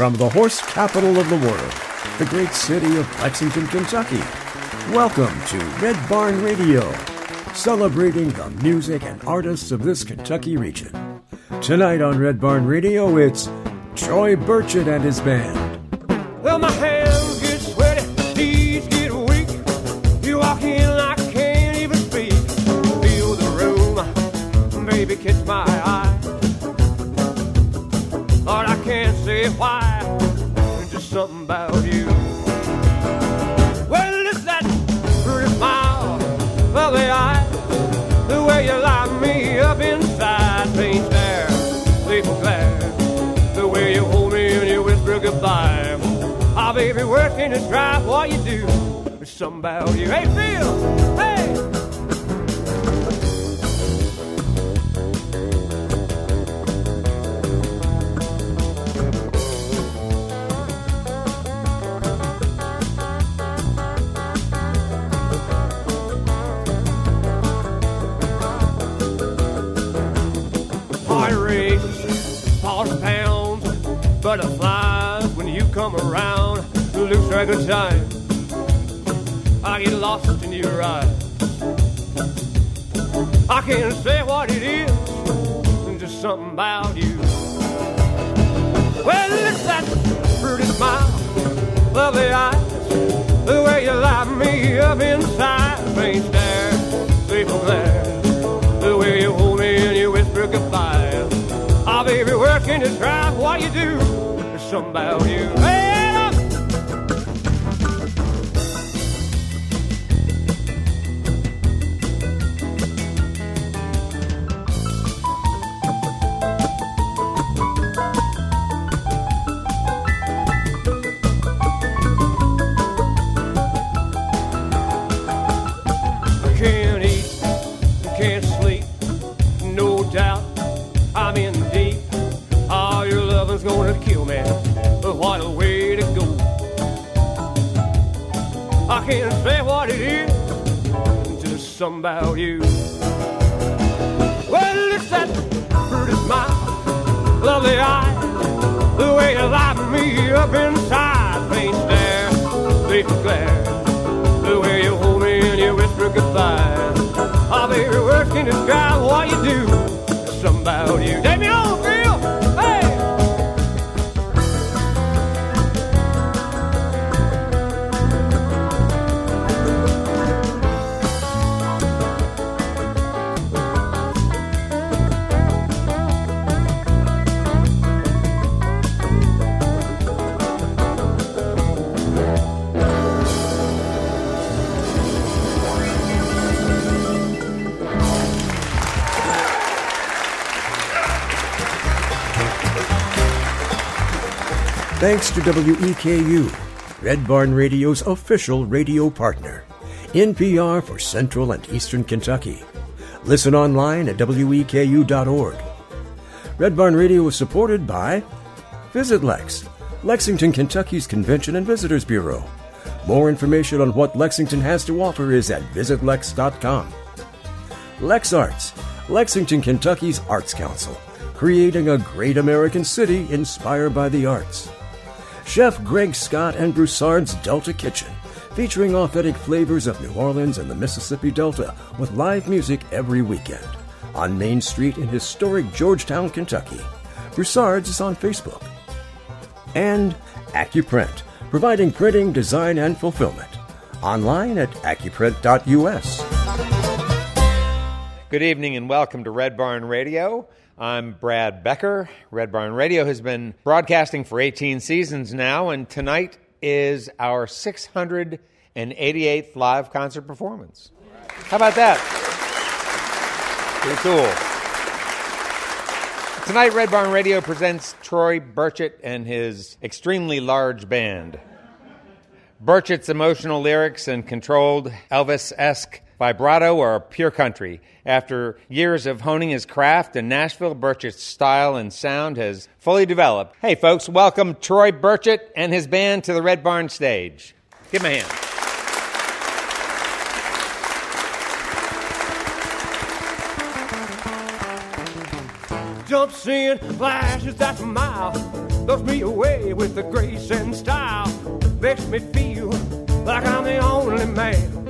from the horse capital of the world, the great city of Lexington, Kentucky. Welcome to Red Barn Radio, celebrating the music and artists of this Kentucky region. Tonight on Red Barn Radio, it's Troy Burchett and his band. Well, my baby, working is drive what you do. Something about you. Hey, Phil! Hey! Lose track of time. I get lost in your eyes. I can't say what it is, just something about you. Well, it's that pretty smile, lovely eyes, the way you light me up inside. Faint stare, sleep on glad, the way you hold me and you whisper goodbye. Ah, baby, working to drive what you do. There's something about you. Hey, about to WEKU, Red Barn Radio's official radio partner. NPR for Central and Eastern Kentucky. Listen online at weku.org. Red Barn Radio is supported by Visit Lex, Lexington, Kentucky's Convention and Visitors Bureau. More information on what Lexington has to offer is at visitlex.com. Lex Arts, Lexington, Kentucky's Arts Council, creating a great American city inspired by the arts. Chef Greg Scott and Broussard's Delta Kitchen, featuring authentic flavors of New Orleans and the Mississippi Delta with live music every weekend. On Main Street in historic Georgetown, Kentucky. Broussard's is on Facebook. And AccuPrint, providing printing, design, and fulfillment. Online at accuprint.us. Good evening and welcome to Red Barn Radio. I'm Brad Becker. Red Barn Radio has been broadcasting for 18 seasons now, and tonight is our 688th live concert performance. How about that? Pretty cool. Tonight, Red Barn Radio presents Troy Burchett and his extremely large band. Burchett's emotional lyrics and controlled Elvis esque vibrato or pure country. After years of honing his craft in Nashville, Burchett's style and sound has fully developed. Hey, folks, welcome Troy Burchett and his band to the Red Barn stage. Give him a hand. Jumps in, flashes, that's a mile. lifts me away with the grace and style, makes me feel like I'm the only man.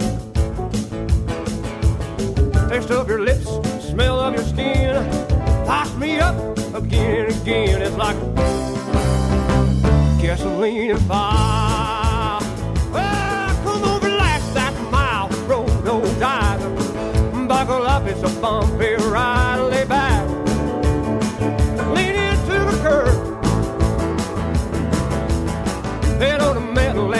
Taste of your lips, smell of your skin, toss me up again and again. It's like gasoline and fire. Well, come over, last that mile, road, no dive. Buckle up, it's a bumpy ride, lay back. Lean into the curb. Head on the metal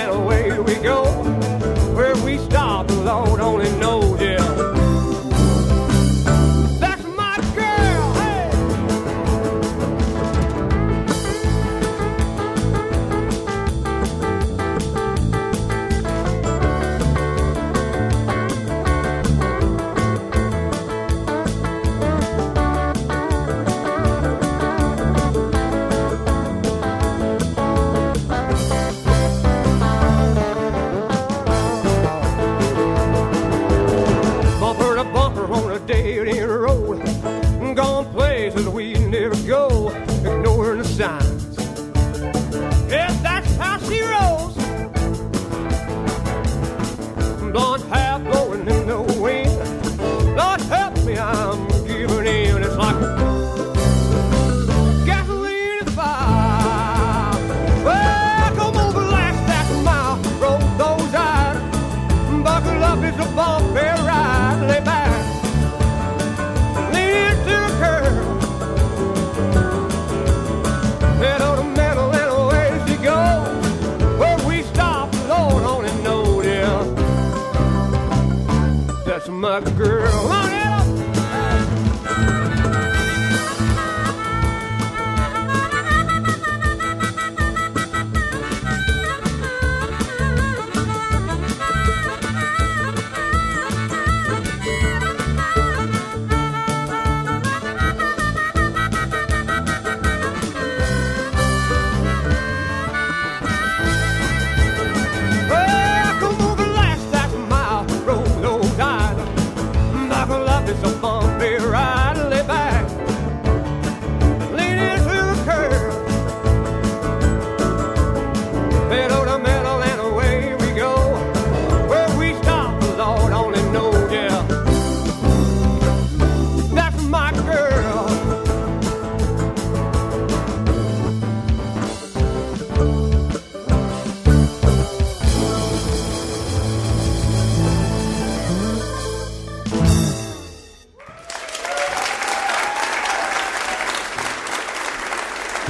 Buckle up, it's a bumpy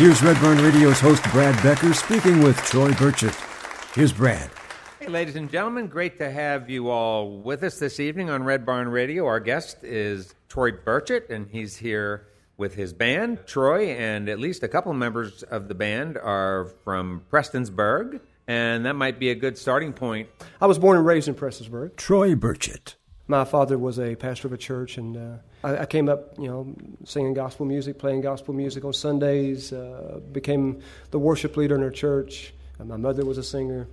Here's Red Barn Radio's host Brad Becker speaking with Troy Burchett. Here's Brad. Hey, ladies and gentlemen, great to have you all with us this evening on Red Barn Radio. Our guest is Troy Burchett, and he's here with his band. Troy and at least a couple members of the band are from Prestonsburg, and that might be a good starting point. I was born and raised in Prestonsburg. Troy Burchett. My father was a pastor of a church, and uh, I, I came up, you know, singing gospel music, playing gospel music on Sundays. Uh, became the worship leader in our church. Uh, my mother was a singer.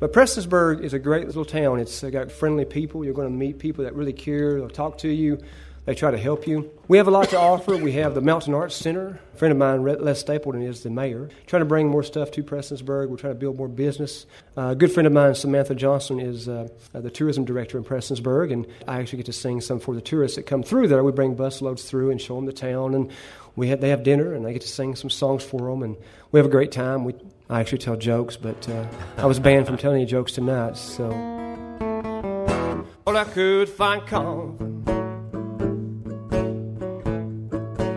But Prestonsburg is a great little town. It's got friendly people. You're going to meet people that really care. They'll talk to you. They try to help you. We have a lot to offer. We have the Mountain Arts Center. A friend of mine, Les Stapleton, is the mayor. Trying to bring more stuff to Prestonsburg. We're trying to build more business. Uh, a good friend of mine, Samantha Johnson, is uh, uh, the tourism director in Prestonsburg, and I actually get to sing some for the tourists that come through there. We bring busloads through and show them the town, and we have, they have dinner, and I get to sing some songs for them, and we have a great time. We I actually tell jokes, but uh, I was banned from telling any jokes tonight, so. Well, I could find comfort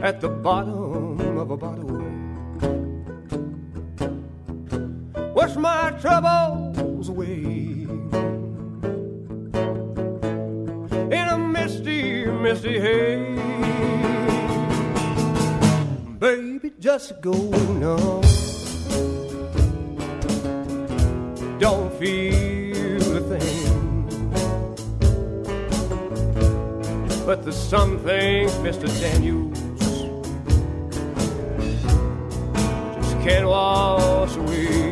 at the bottom of a bottle. Wash my troubles away in a misty, misty haze. Baby, just go numb. Don't feel a thing. But there's some things, Mr. Daniels, can wash away.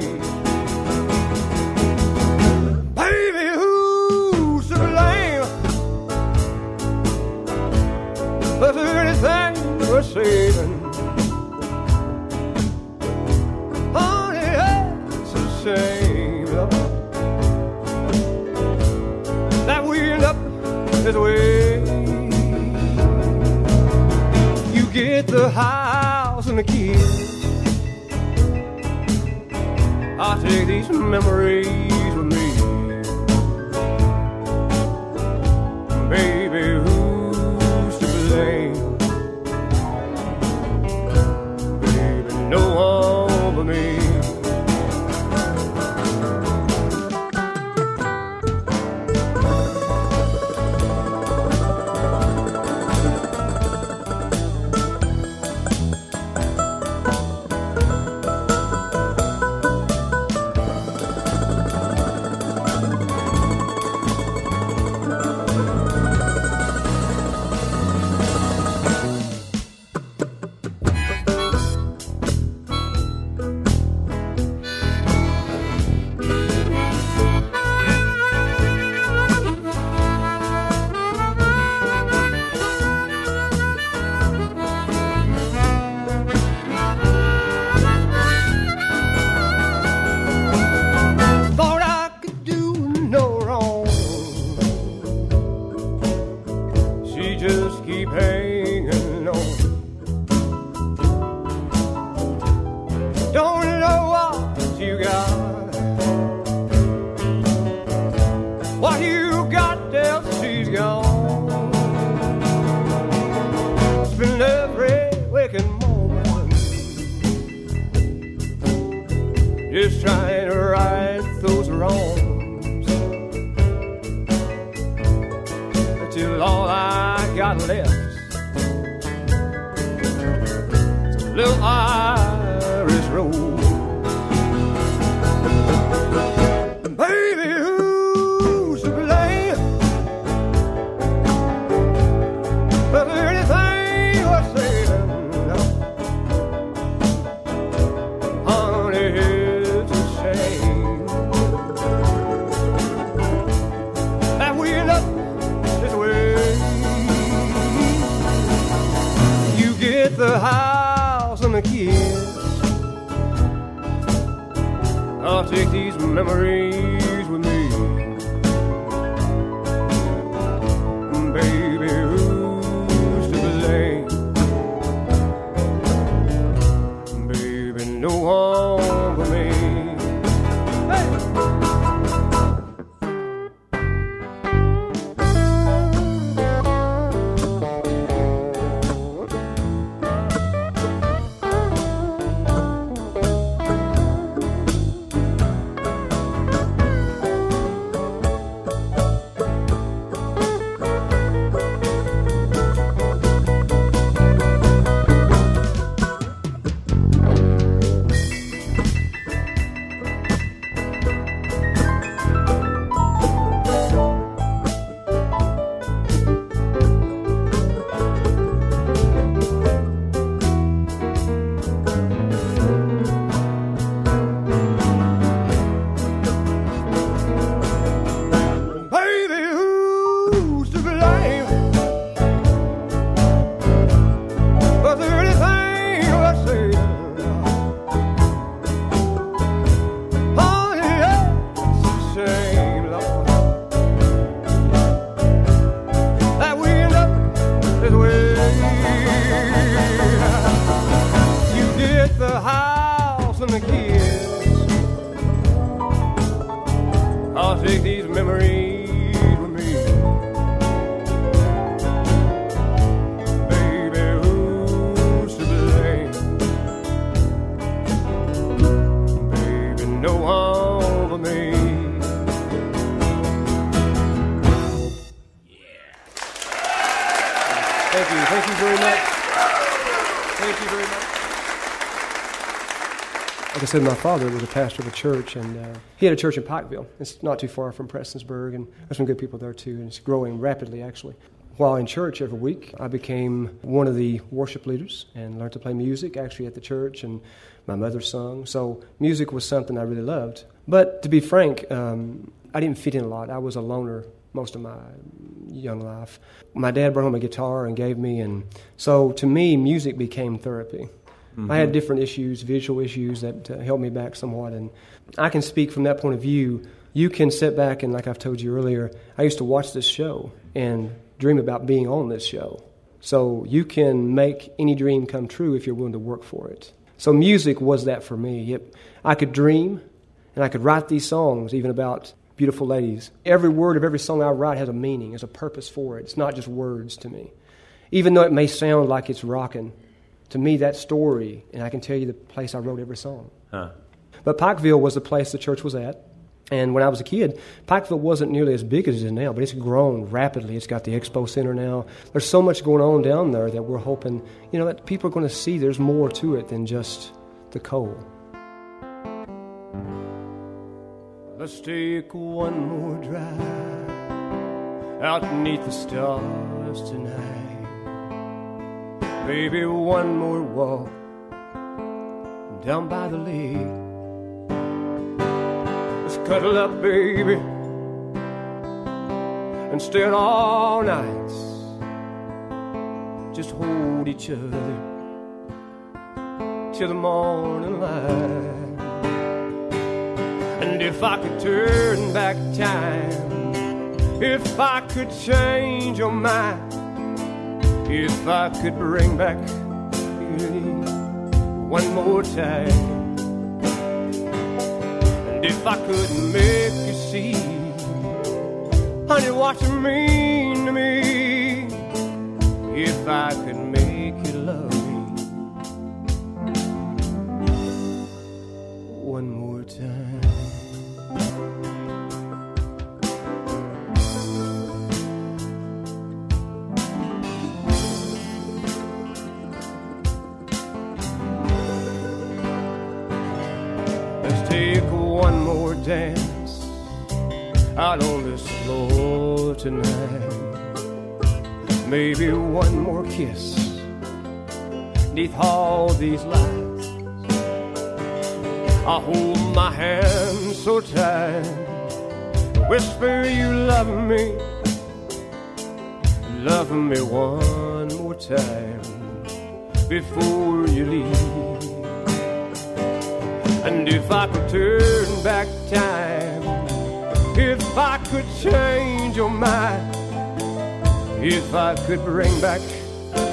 Baby, who's to blame? If anything we're saving, honey, it's a shame that we end up this way. You get the high. Take I said, my father was a pastor of a church, and uh, he had a church in Pikeville. It's not too far from Prestonsburg, and there's some good people there too, and it's growing rapidly, actually. While in church every week, I became one of the worship leaders and learned to play music actually at the church, and my mother sung. So music was something I really loved. But to be frank, um, I didn't fit in a lot. I was a loner most of my young life. My dad brought home a guitar and gave me, and so to me, music became therapy. I had different issues, visual issues that uh, held me back somewhat, and I can speak from that point of view. You can sit back and, like I've told you earlier, I used to watch this show and dream about being on this show. So you can make any dream come true if you're willing to work for it. So music was that for me. It, I could dream, and I could write these songs, even about beautiful ladies. Every word of every song I write has a meaning, has a purpose for it. It's not just words to me. Even though it may sound like it's rocking, to me, that story, and I can tell you the place I wrote every song. Huh. But Pikeville was the place the church was at. And when I was a kid, Pikeville wasn't nearly as big as it is now, but it's grown rapidly. It's got the expo center now. There's so much going on down there that we're hoping, you know, that people are going to see there's more to it than just the coal. Let's take one more drive out beneath the stars tonight. Maybe one more walk down by the lake. Let's cuddle up, baby, and stay all night. Just hold each other till the morning light. And if I could turn back time, if I could change your mind, if I could bring back you one more time, and if I could make you see, honey, what you mean to me, if I could on this floor tonight. Maybe one more kiss neath all these lights. I hold my hand so tight, whisper you love me, love me one more time before you leave. And if I could turn back time, if I could change your mind, if I could bring back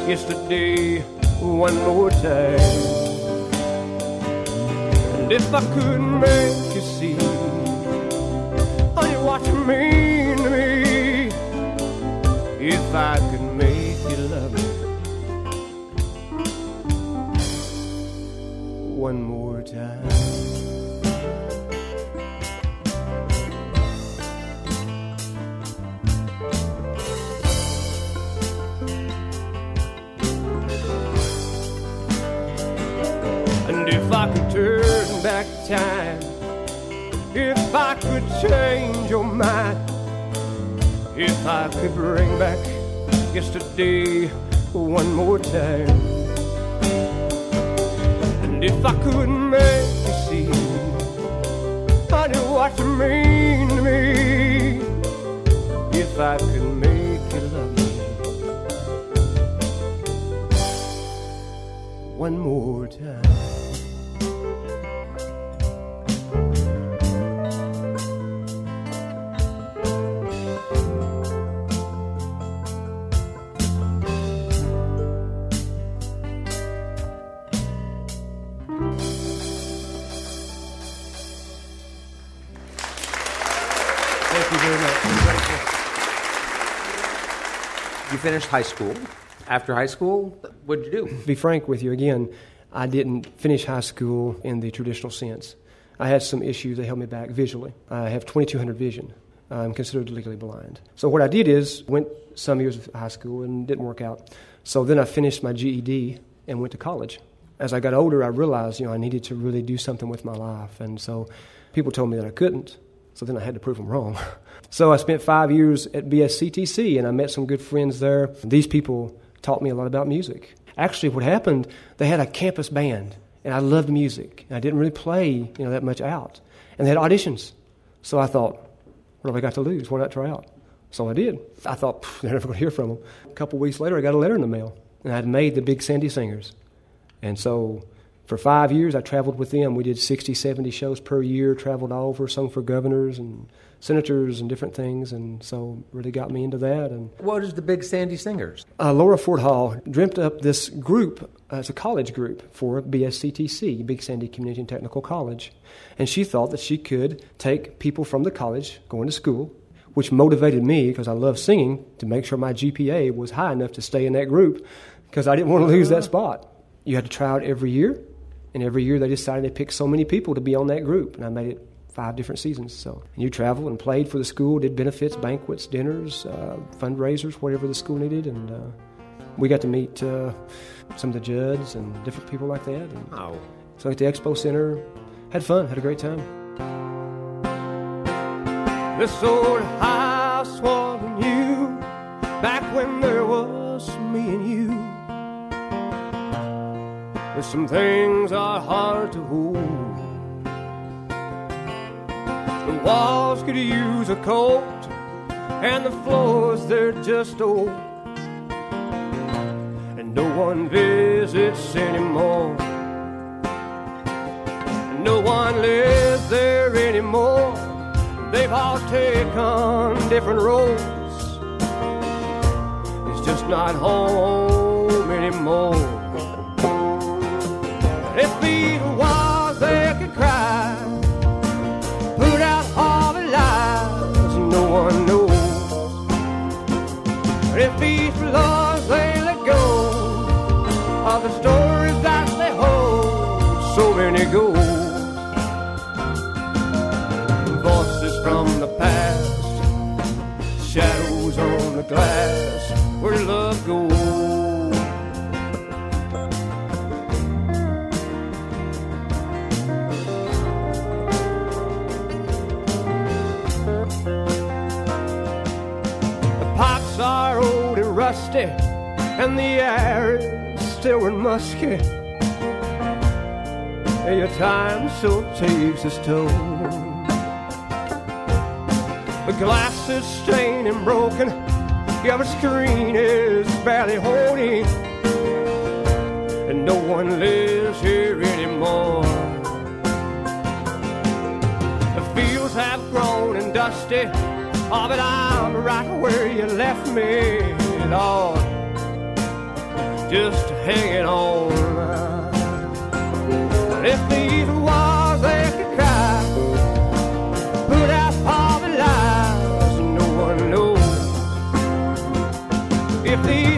yesterday one more time, and if I could make you see, honey, what you mean to me, if I could make you love me one more time. Turn back time, if I could change your mind, if I could bring back yesterday one more time, and if I could make you see, honey, what you mean to me, if I could make you love me one more time. Finished high school. After high school, what did you do? To be frank with you, again, I didn't finish high school in the traditional sense. I had some issues that held me back visually. I have 2200 vision. I'm considered legally blind. So what I did is went some years of high school and didn't work out. So then I finished my GED and went to college. As I got older, I realized, you know, I needed to really do something with my life. And so people told me that I couldn't. So then I had to prove them wrong. so I spent five years at BSCTC and I met some good friends there. These people taught me a lot about music. Actually, what happened, they had a campus band, and I loved music. And I didn't really play, you know, that much out. And they had auditions. So I thought, what have I got to lose? Why not try out? So I did. I thought, they're never going to hear from them. A couple weeks later, I got a letter in the mail, and I'd made the Big Sandy Singers. And so for five years, I traveled with them. We did 60, 70 shows per year, traveled all over, sung for governors and senators and different things, and so really got me into that. And What is the Big Sandy Singers? uh, Laura Ford Hall dreamt up this group. Uh, it's a college group for BSCTC, Big Sandy Community and Technical College, and she thought that she could take people from the college going to school, which motivated me because I love singing to make sure my GPA was high enough to stay in that group because I didn't want to lose that spot. You had to try out every year, and every year they decided to pick so many people to be on that group, and I made it five different seasons. So and you traveled and played for the school, did benefits, banquets, dinners, uh, fundraisers, whatever the school needed, and uh, we got to meet uh, some of the judges and different people like that. And Oh, so at the Expo Center, had fun, had a great time. This old house wasn't you back when there was me and you. But some things are hard to hold. The walls could use a coat, and the floors they're just old. And no one visits anymore. No one lives there anymore. They've all taken different roads. It's just not home anymore. On the glass, where love goes. The pots are old and rusty, and the air is still and musky. And your time so takes its toll. The glass is stained and broken. Your screen is barely holding. And no one lives here anymore. The fields have grown and dusty. Oh, but I'm right where you left me, Lord. Just hanging on. If these If these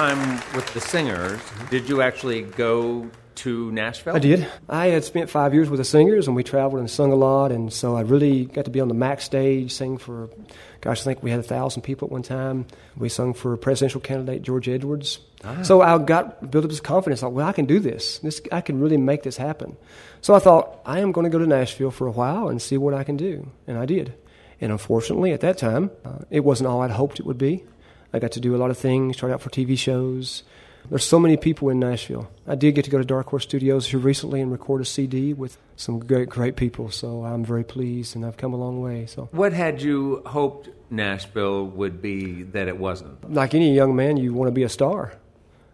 time with the singers, did you actually go to Nashville? I did. I had spent five years with the singers, and we traveled and sung a lot, and so I really got to be on the Mac stage, sing for, gosh, I think we had a thousand people at one time. We sung for presidential candidate George Edwards. Ah. So I got built up this confidence. Like, well, I can do this. This I can really make this happen. So I thought I am going to go to Nashville for a while and see what I can do, and I did. And unfortunately, at that time, uh, it wasn't all I'd hoped it would be. I got to do a lot of things, tried out for TV shows. There's so many people in Nashville. I did get to go to Dark Horse Studios here recently and record a CD with some great, great people. So I'm very pleased, and I've come a long way. So, What had you hoped Nashville would be that it wasn't? like any young man, you want to be a star.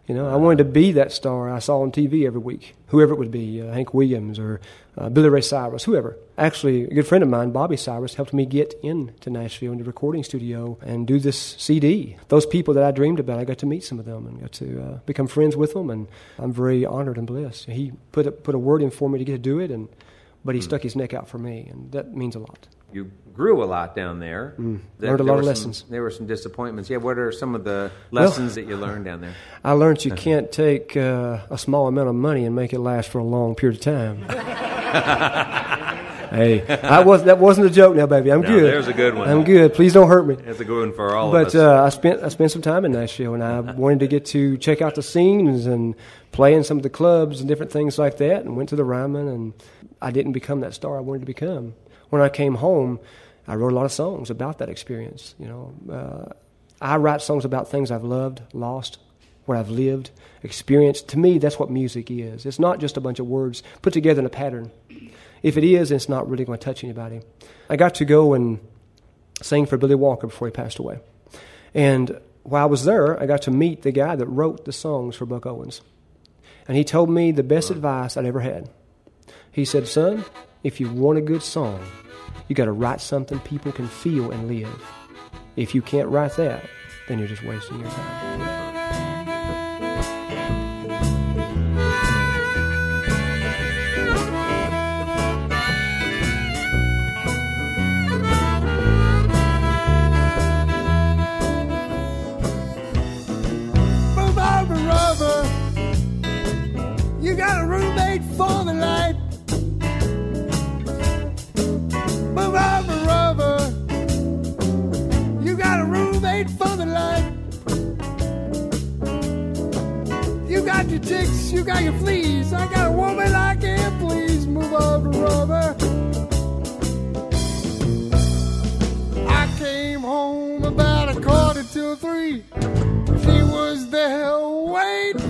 You know, I wanted to be that star I saw on TV every week, whoever it would be, uh, Hank Williams or uh, Billy Ray Cyrus, whoever. Actually, a good friend of mine, Bobby Cyrus, helped me get into Nashville in the recording studio and do this CD. Those people that I dreamed about, I got to meet some of them and got to uh, become friends with them, and I'm very honored and blessed. He put a, put a word in for me to get to do it, and but he stuck his neck out for me, and that means a lot. You grew a lot down there. There- learned a lot of were some- lessons. there were some disappointments. Yeah, what are some of the lessons that you learned down there? I learned you can't take uh, a small amount of money and make it last for a long period of time. hey, I was that wasn't a joke now, baby. I'm No, good. there's a good one. I'm good. Please don't hurt me. That's a good one for all of But us. uh, I spent I spent some time in Nashville, and I wanted to get to check out the scenes and play in some of the clubs and different things like that. And went to the Ryman, and I didn't become that star I wanted to become. When I came home, I wrote a lot of songs about that experience. You know, uh, I write songs about things I've loved, lost, what I've lived, experienced. To me, that's what music is. It's not just a bunch of words put together in a pattern. If it is, it's not really going to touch anybody. I got to go and sing for Billy Walker before he passed away. And while I was there, I got to meet the guy that wrote the songs for Buck Owens. And he told me the best advice I'd ever had. He said, Son, if you want a good song, you got to write something people can feel and live. If you can't write that, then you're just wasting your time. Got your ticks, you got your fleas. I got a woman I can't please. Move over, rubber. I came home about a quarter till three. She was there waiting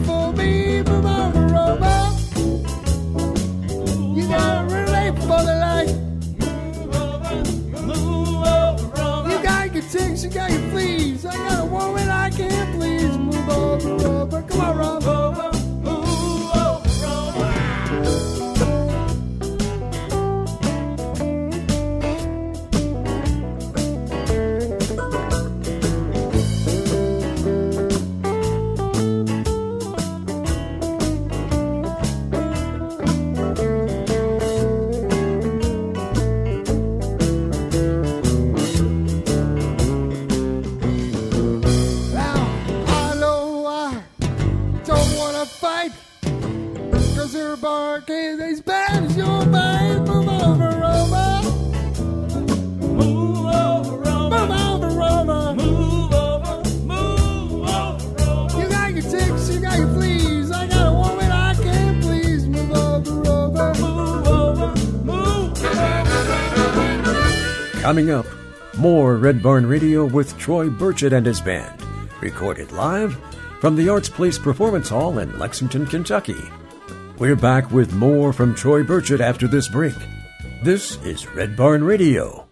Coming up, more Red Barn Radio with Troy Burchett and his band, recorded live from the Arts Place Performance Hall in Lexington, Kentucky. We're back with more from Troy Burchett after this break. This is Red Barn Radio.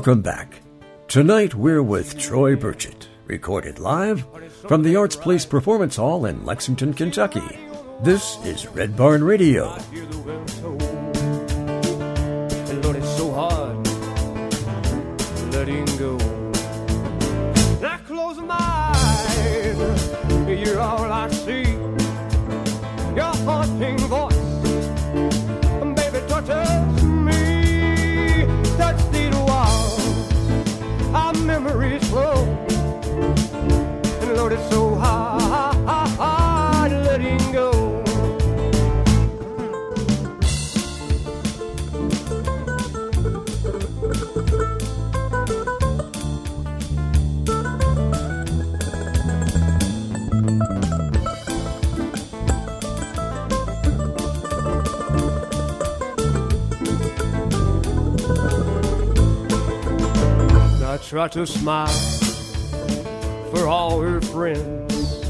Welcome back. Tonight we're with Troy Burchett, recorded live from the Arts Place Performance Hall in Lexington, Kentucky. This is Red Barn Radio. you're all I see. Haunting voice, Lord, it's so hard, hard letting go. I try to smile for all her friends.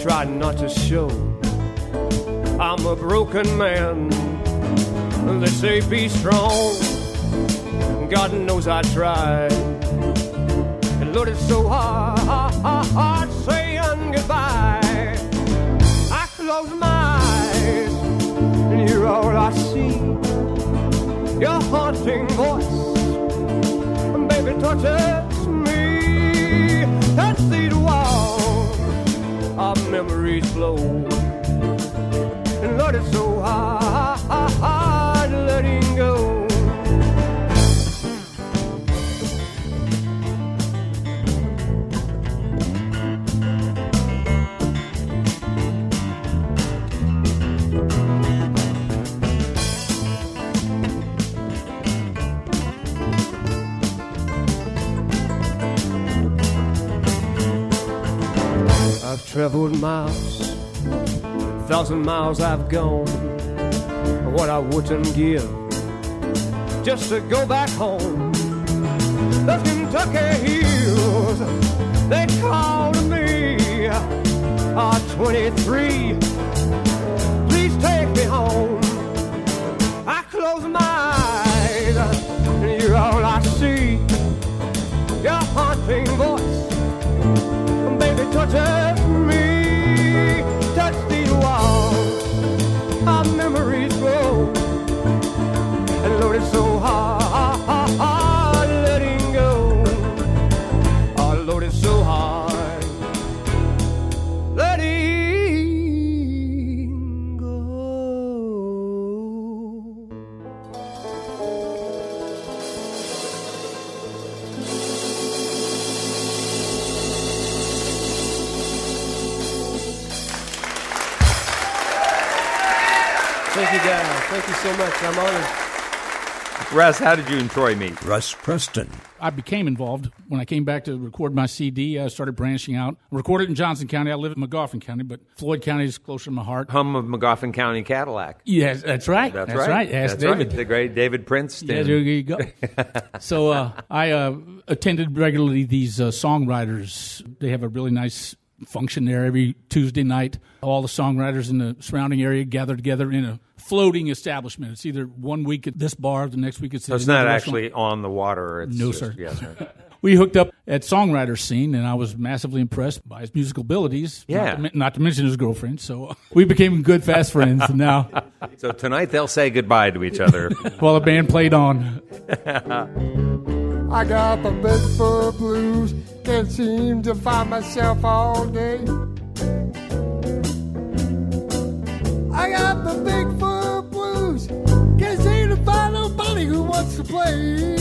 Try not to show I'm a broken man. They say be strong. God knows I tried. And Lord, it's so hard, hard, hard saying goodbye. I close my eyes, and you're all I see. Your haunting voice baby touches memories flow. And Lord, it's so hard, traveled miles, a thousand miles I've gone. What I wouldn't give just to go back home. The Kentucky hills, they call to me. Ah, 23, please take me home. I close my eyes, and you're all I see. Your haunting voice baby touches so much. I'm honored. Russ, how did you and Troy meet? Russ Preston, I became involved when I came back to record my CD. I started branching out. I recorded in Johnson County. I live in Magoffin County, but Floyd County is closer to my heart. Hum of Magoffin County Cadillac. Yes, that's right. That's, That's, right. Ask That's David. right. The great David Princeton. Yeah, there you go. so uh, I uh, attended regularly these uh, songwriters. They have a really nice function there every Tuesday night. All the songwriters in the surrounding area gather together in a floating establishment. It's either one week at this bar, the next week it's. So it's not actually on the water. It's No, just- sir. Yes, right. We hooked up at songwriter scene, and I was massively impressed by his musical abilities. Yeah. Not to, not to mention his girlfriend. So we became good, fast friends. And now, So tonight they'll say goodbye to each other. while the band played on, I got the Bigfoot blues. Can't seem to find myself all day. I got the Bigfoot blues. Can't seem to find nobody who wants to play.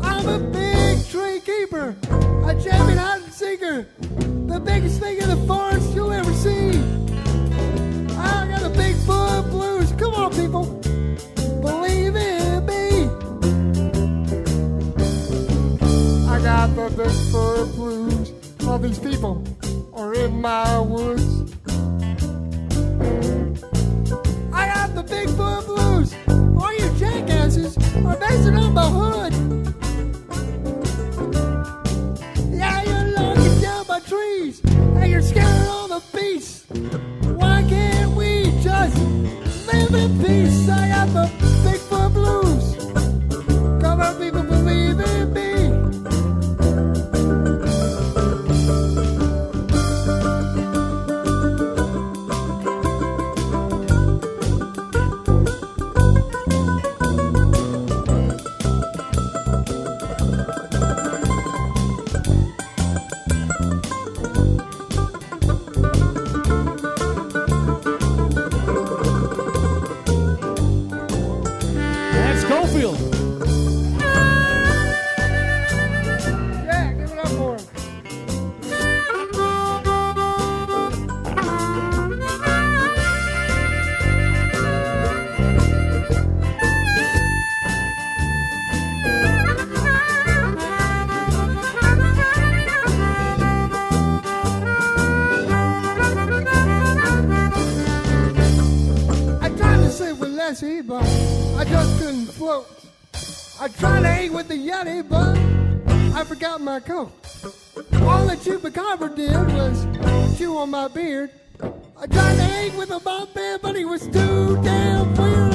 I'm a big tree keeper, a hide and seeker, the biggest thing in the forest you'll ever see. I got the Bigfoot blues. Come on, people, believe in me. I got the Bigfoot blues. All these people are in my woods. Got Bigfoot blues. All you jackasses are basing on my hood. Yeah, you're knocking down my trees, and you're scaring all the beasts. Why can't we just live in peace? I have the forgot my coat. All the chupacabra did was chew on my beard. I tried to eat with a Mothman, but he was too damn weird.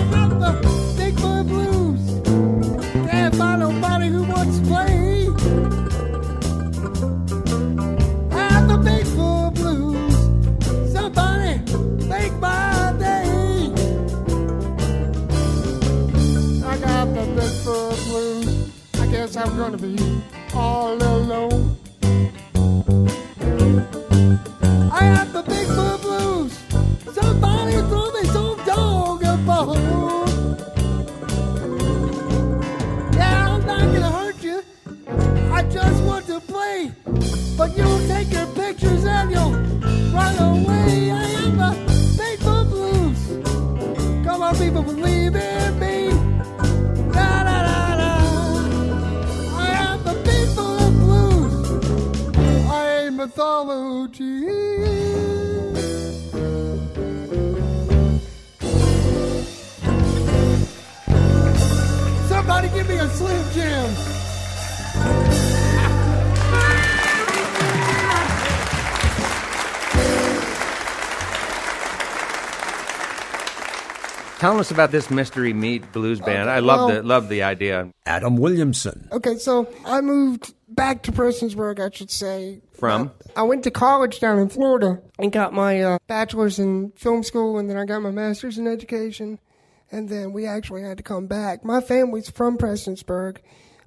Tell us about this mystery meat blues band. I love well- the love the idea. Adam Williamson. Okay, so I moved back to Prestonsburg, I should say. From? Uh, I went to college down in Florida and got my uh, bachelor's in film school, and then I got my master's in education. And then we actually had to come back. My family's from Prestonsburg.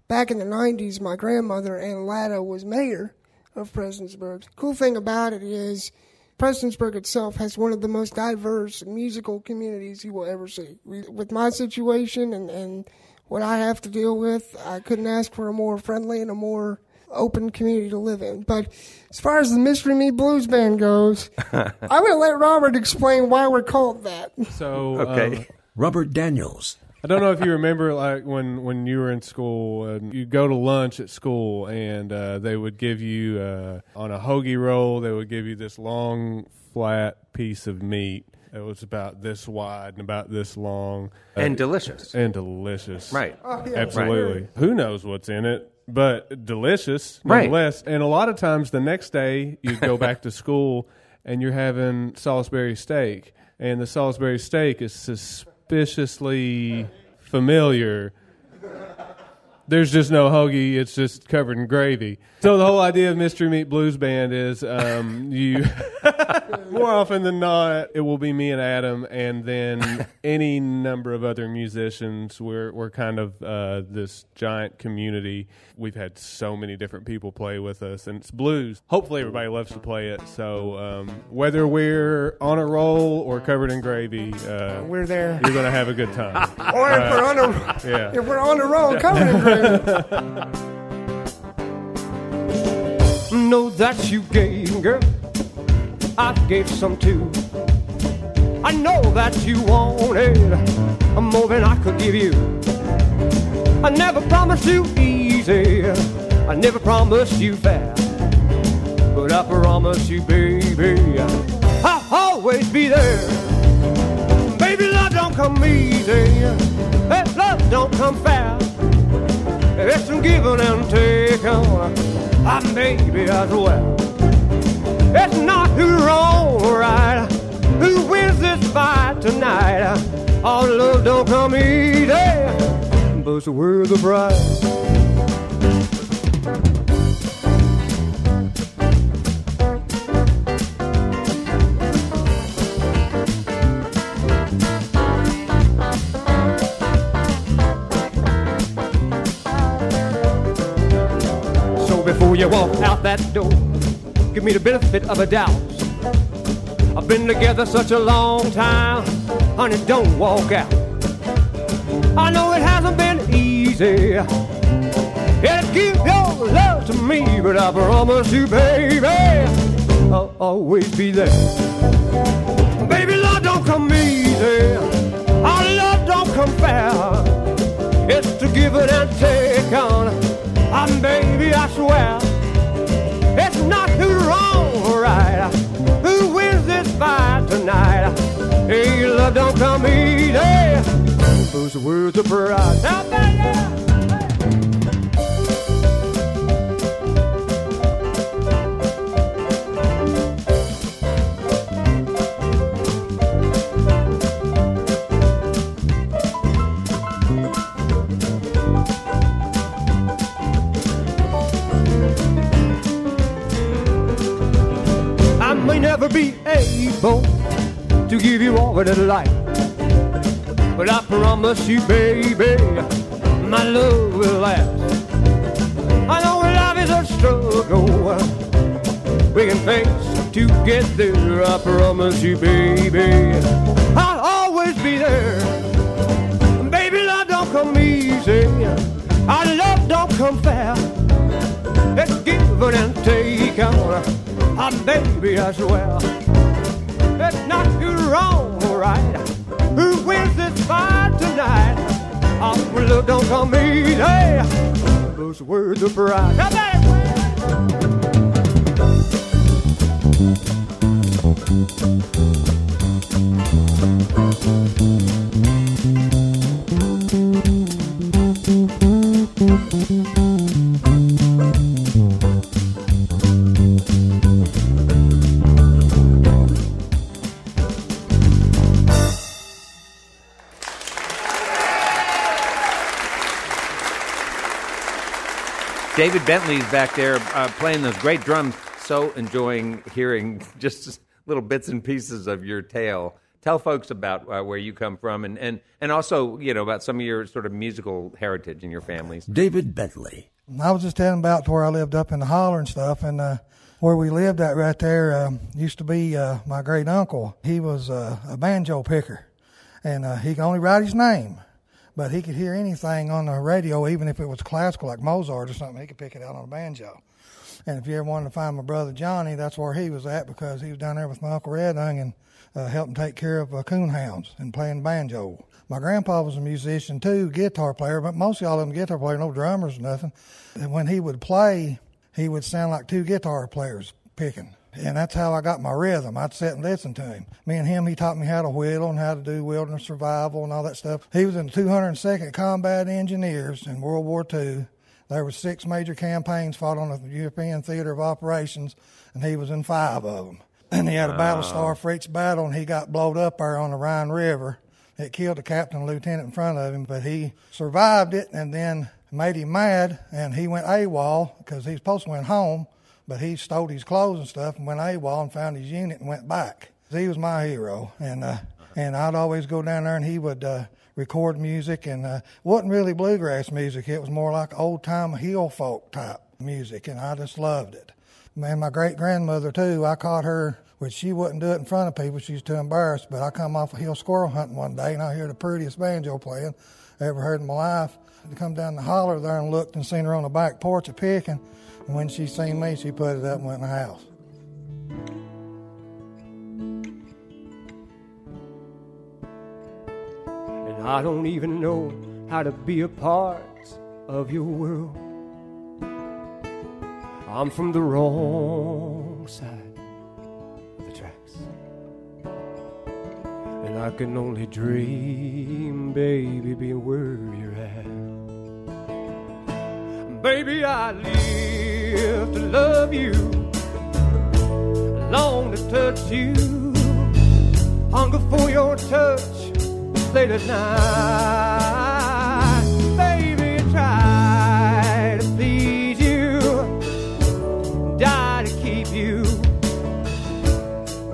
Back in the 90s, my grandmother, Ann Latta, was mayor of Prestonsburg. Cool thing about it is Prestonsburg itself has one of the most diverse musical communities you will ever see. With my situation and, and what I have to deal with, I couldn't ask for a more friendly and a more open community to live in. But as far as the Mystery Meat Blues Band goes, I'm going to let Robert explain why we're called that. So Okay. um, Robert Daniels. I don't know if you remember, like when when you were in school, and you go to lunch at school, and uh, they would give you uh, on a hoagie roll, they would give you this long flat piece of meat. It was about this wide and about this long, And delicious. and delicious. Right. Absolutely. Who knows what's in it? But delicious, Right. And a lot of times, the next day you go back to school and you're having Salisbury steak, and the Salisbury steak is suspiciously familiar. There's just no hoagie; it's just covered in gravy. So the whole idea of Mystery Meat Blues Band is um, you. more often than not, it will be me and Adam, and then any number of other musicians. We're we're kind of uh, this giant community. We've had so many different people play with us, and it's blues. Hopefully, everybody loves to play it. So um, whether we're on a roll or covered in gravy, uh, We're there. you're gonna have a good time. Or if we're on a Yeah. if we're on the road covered in gravy. know that you gave, girl. I gave some too. I know that you wanted more than I could give you. I never promised you easy. I never promised you fair. But I promise you, baby, I'll always be there. Baby, love don't come easy. Hey, love don't come fair. It's some giving and taking. I maybe as well. It's not who's wrong or right, who wins this fight tonight. All love don't come easy, but it's worth the price. You walk out that door, give me the benefit of a doubt. I've been together such a long time, honey, don't walk out. I know it hasn't been easy. Yeah, give your love to me, but I promise you, baby, I'll always be there. Baby, love don't come easy. Our love don't come fair. It's to give it and take on. And baby, I swear, it's not who's wrong or right, who wins this fight tonight. Hey, love don't come easy. Who's worth the price? Out there, never be able to give you all that life, but I promise you, baby, my love will last. I know life is a struggle we can face together. I promise you, baby, I'll always be there. Baby, love don't come easy. Our love don't come fair. It's given and taken. Ah, baby, I swear. It's not who's wrong or right. Who wins this fight tonight? Our love don't come easy. Those words of pride. Now, baby. David Bentley's back there uh, playing those great drums. So enjoying hearing just little bits and pieces of your tale. Tell folks about uh, where you come from, and, and and also you know about some of your sort of musical heritage in your families. David Bentley. I was just telling about where I lived up in the holler and stuff, and uh, where we lived at right there um, used to be uh, my great uncle. He was uh, a banjo picker, and uh, he could only write his name, but he could hear anything on the radio, even if it was classical like Mozart or something. He could pick it out on a banjo. And if you ever wanted to find my brother Johnny, that's where he was at because he was down there with my uncle Red Ung and uh, helping take care of uh, coonhounds and playing banjo. My grandpa was a musician too, guitar player, but mostly all of them guitar player, no drummers or nothing. And when he would play, he would sound like two guitar players picking. And that's how I got my rhythm. I'd sit and listen to him. Me and him, he taught me how to whittle and how to do wilderness survival and all that stuff. He was in the 202nd Combat Engineers in World War II. There were six major campaigns fought on the European theater of operations, and he was in five of them. And he had a battle star for each battle, and he got blowed up there on the Rhine River. It killed the captain and lieutenant in front of him, but he survived it and then made him mad, and he went AWOL because he was supposed to went home, but he stole his clothes and stuff and went AWOL and found his unit and went back. He was my hero, and uh, and I'd always go down there and he would uh, record music, and uh, wasn't really bluegrass music. It was more like old time hill folk type music, and I just loved it. Man, my great grandmother too. I caught her, which she wouldn't do it in front of people. She was too embarrassed. But I come off a hill squirrel hunting one day, and I hear the prettiest banjo playing I ever heard in my life. I come down the holler there and looked and seen her on the back porch a picking. When she seen me, she put it up and went in the house. And I don't even know how to be a part of your world. I'm from the wrong side of the tracks. And I can only dream, baby, being where you're at. Baby, I live to love you, long to touch you, hunger for your touch late at night. Baby, try to please you, die to keep you,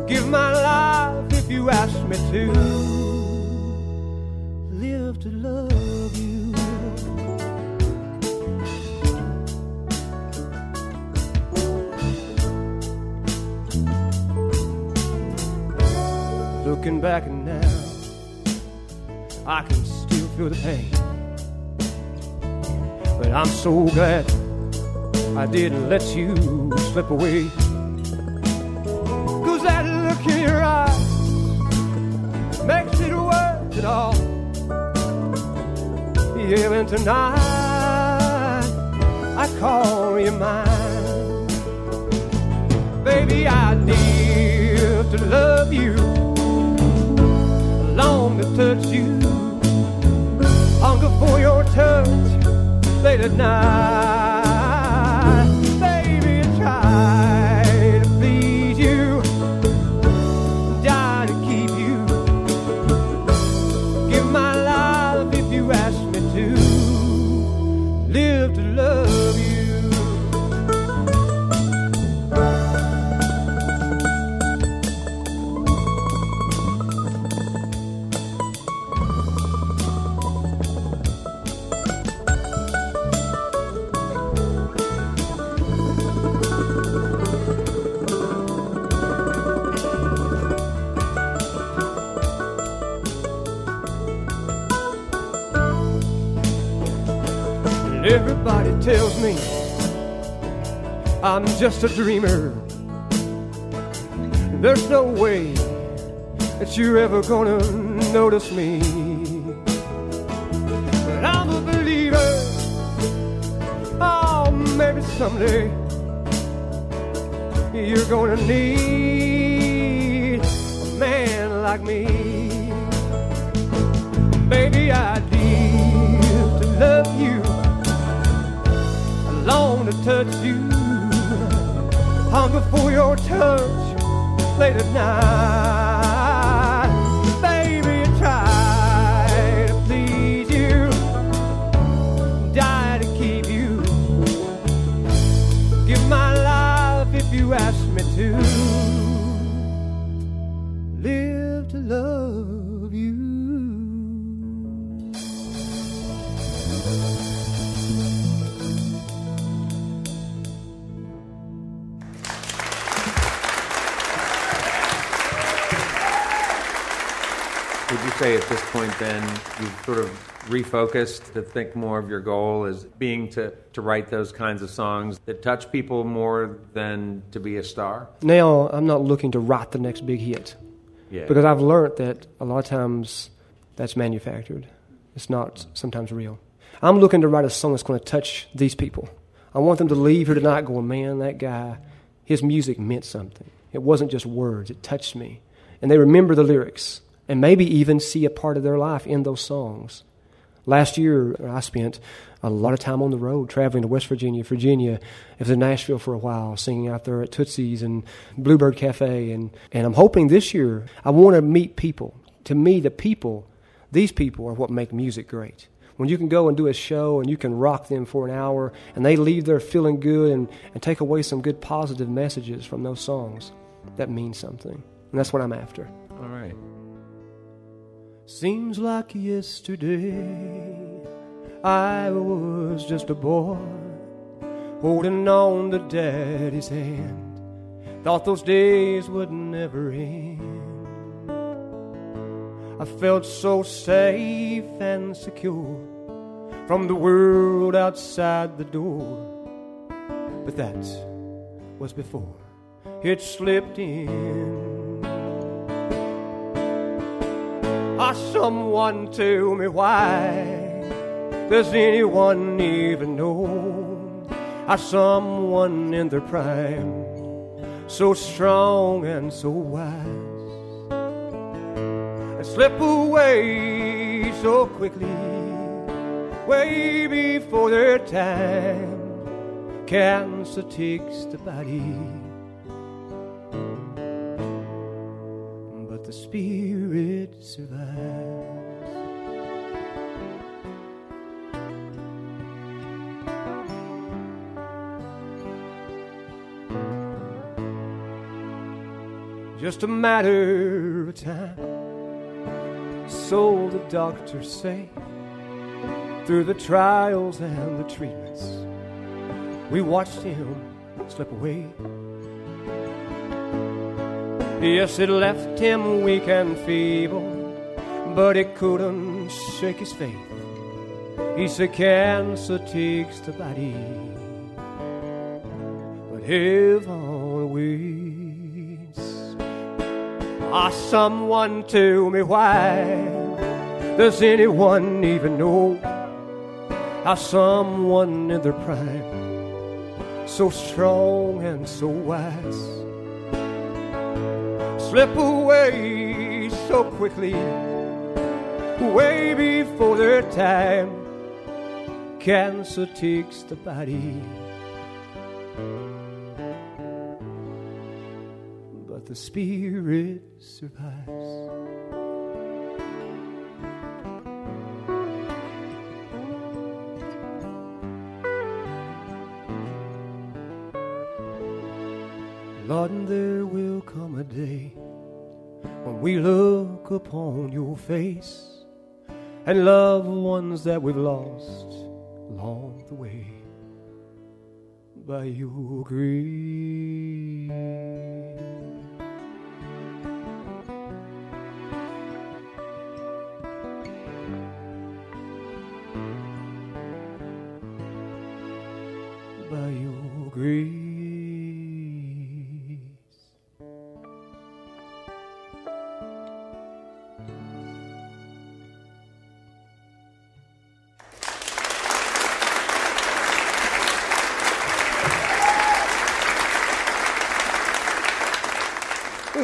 give my life if you ask me to, Looking back now, I can still feel the pain. But I'm so glad I didn't let you slip away. Cause that look in your eyes makes it worth it all. And tonight I call you mine. Baby, I live to love you long to touch you. Hunger for your touch late at night. Just a dreamer. There's no way that you're ever gonna notice me. But I'm a believer. Oh, maybe someday you're gonna need a man like me. Hunger for your touch late at night. Point then you've sort of refocused to think more of your goal as being to, to write those kinds of songs that touch people more than to be a star? Now I'm not looking to write the next big hit Yeah. because I've learned that a lot of times that's manufactured. It's not sometimes real. I'm looking to write a song that's going to touch these people. I want them to leave here tonight going, man, that guy, his music meant something. It wasn't just words, it touched me. And they remember the lyrics and maybe even see a part of their life in those songs. Last year, I spent a lot of time on the road, traveling to West Virginia, Virginia. I was in Nashville for a while, singing out there at Tootsie's and Bluebird Cafe. And, and I'm hoping this year I want to meet people. To me, the people, these people are what make music great. When you can go and do a show and you can rock them for an hour and they leave there feeling good and, and take away some good positive messages from those songs, that means something. And that's what I'm after. All right. Seems like yesterday I was just a boy holding on to daddy's hand. Thought those days would never end. I felt so safe and secure from the world outside the door. But that was before it slipped in. Ah, someone tell me why does anyone even know? Ah, someone in their prime, so strong and so wise, and slip away so quickly, way before their time. Cancer takes the body, but the spirit survives. Just a matter of time. So the doctors say, through the trials and the treatments, we watched him slip away. Yes, it left him weak and feeble, but it couldn't shake his faith. He said, Cancer takes the body, but heaven waits. Ah, someone tell me why. Does anyone even know how someone in their prime, so strong and so wise, slip away so quickly, way before their time? Cancer takes the body. but the spirit survives. Lord, there will come day when we look upon your face and loved ones that we've lost along the way by your grace. by your grace.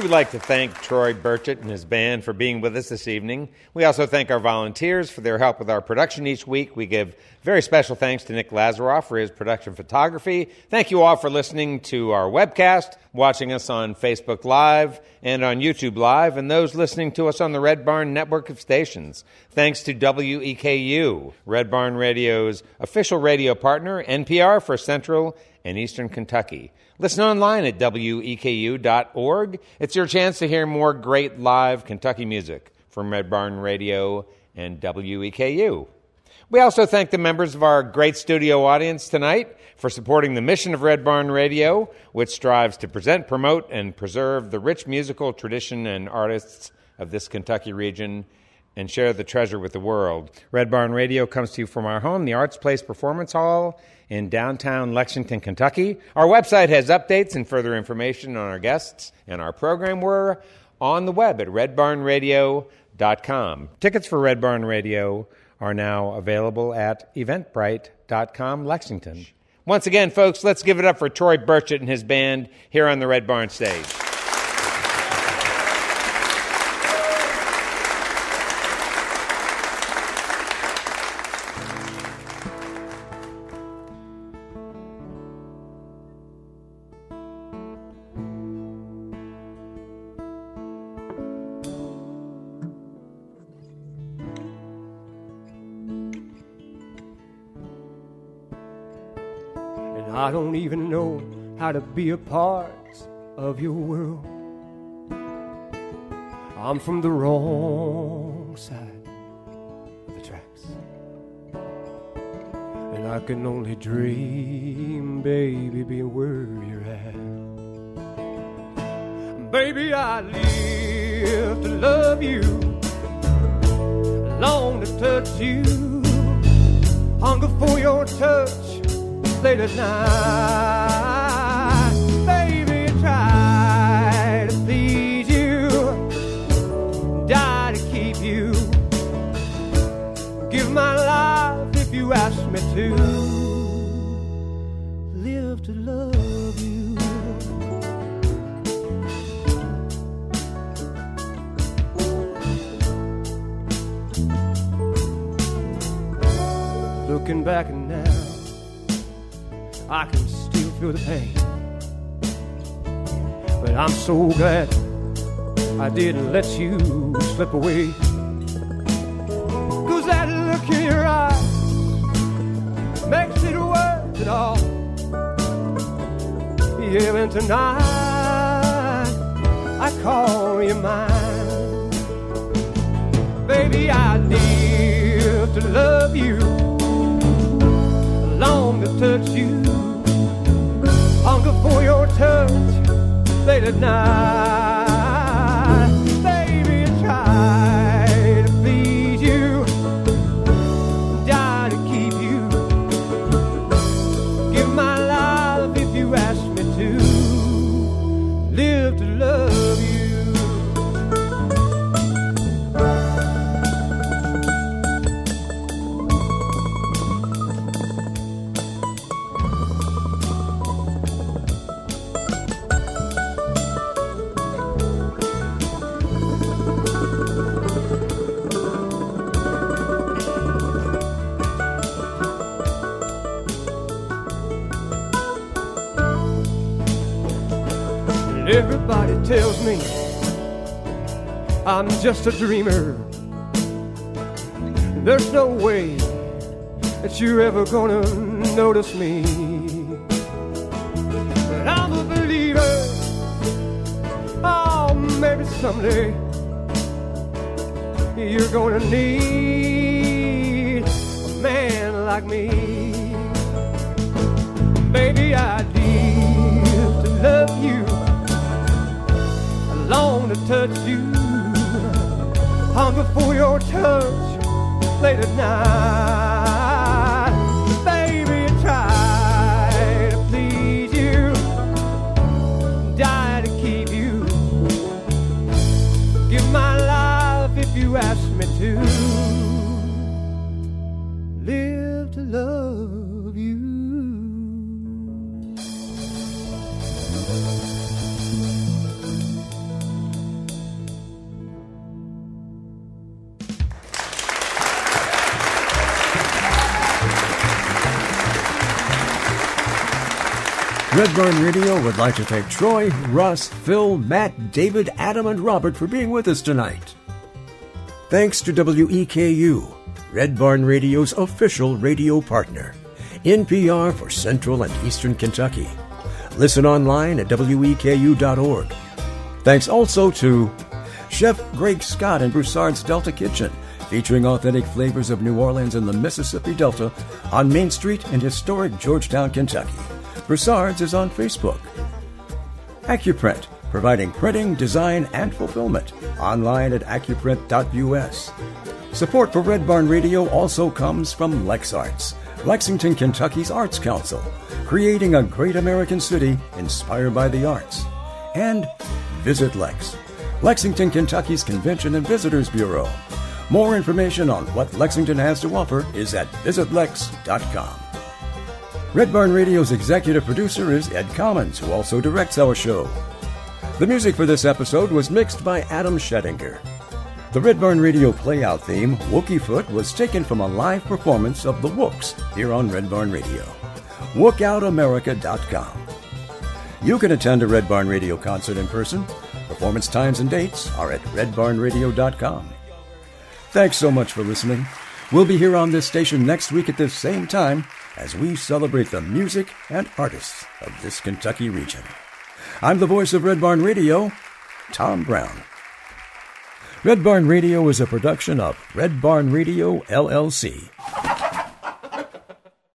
We would like to thank Troy Burchett and his band for being with us this evening. We also thank our volunteers for their help with our production each week. We give very special thanks to Nick Lazaroff for his production photography. Thank you all for listening to our webcast, watching us on Facebook Live and on YouTube Live, and those listening to us on the Red Barn network of stations. Thanks to WEKU, Red Barn Radio's official radio partner, NPR for Central and Eastern Kentucky. Listen online at weku.org. It's your chance to hear more great live Kentucky music from Red Barn Radio and WEKU. We also thank the members of our great studio audience tonight for supporting the mission of Red Barn Radio, which strives to present, promote, and preserve the rich musical tradition and artists of this Kentucky region and share the treasure with the world. Red Barn Radio comes to you from our home, the Arts Place Performance Hall in downtown Lexington, Kentucky. Our website has updates and further information on our guests and our program. We're on the web at redbarnradio.com. Tickets for Red Barn Radio are now available at eventbrite.com Lexington. Once again, folks, let's give it up for Troy Burchett and his band here on the Red Barn stage. I don't even know how to be a part of your world. I'm from the wrong side of the tracks. And I can only dream, baby, be where you're at. Baby, I live to love you, long to touch you, hunger for your touch late at night. Baby, try to please you, die to keep you. Give my life if you ask me to. Live to love you. Looking back feel the pain. But I'm so glad I didn't let you slip away. Cause that look in your eyes makes it worth it all. Yeah, and tonight I call you mine. Baby, I live to love you, long to touch you, for your touch late at night. Just a dreamer. There's no way that you're ever gonna notice me. But I'm a believer. Oh, maybe someday you're gonna need a man like me. Baby, I live to love you. I long to touch you. For your touch late at night. Red Barn Radio would like to thank Troy, Russ, Phil, Matt, David, Adam, and Robert for being with us tonight. Thanks to WEKU, Red Barn Radio's official radio partner, NPR for Central and Eastern Kentucky. Listen online at weku.org. Thanks also to Chef Greg Scott and Broussard's Delta Kitchen, featuring authentic flavors of New Orleans and the Mississippi Delta on Main Street in historic Georgetown, Kentucky. Broussard's is on Facebook. Accuprint, providing printing, design, and fulfillment. Online at accuprint.us. Support for Red Barn Radio also comes from LexArts, Lexington, Kentucky's Arts Council, creating a great American city inspired by the arts. And Visit Lex, Lexington, Kentucky's Convention and Visitors Bureau. More information on what Lexington has to offer is at visitlex.com. Red Barn Radio's executive producer is Ed Commons, who also directs our show. The music for this episode was mixed by Adam Schettinger. The Red Barn Radio playout theme, Wookie Foot, was taken from a live performance of The Wooks here on Red Barn Radio. WookOutAmerica.com. You can attend a Red Barn Radio concert in person. Performance times and dates are at redbarnradio.com. Thanks so much for listening. We'll be here on this station next week at this same time as we celebrate the music and artists of this Kentucky region. I'm the voice of Red Barn Radio, Tom Brown. Red Barn Radio is a production of Red Barn Radio, LLC.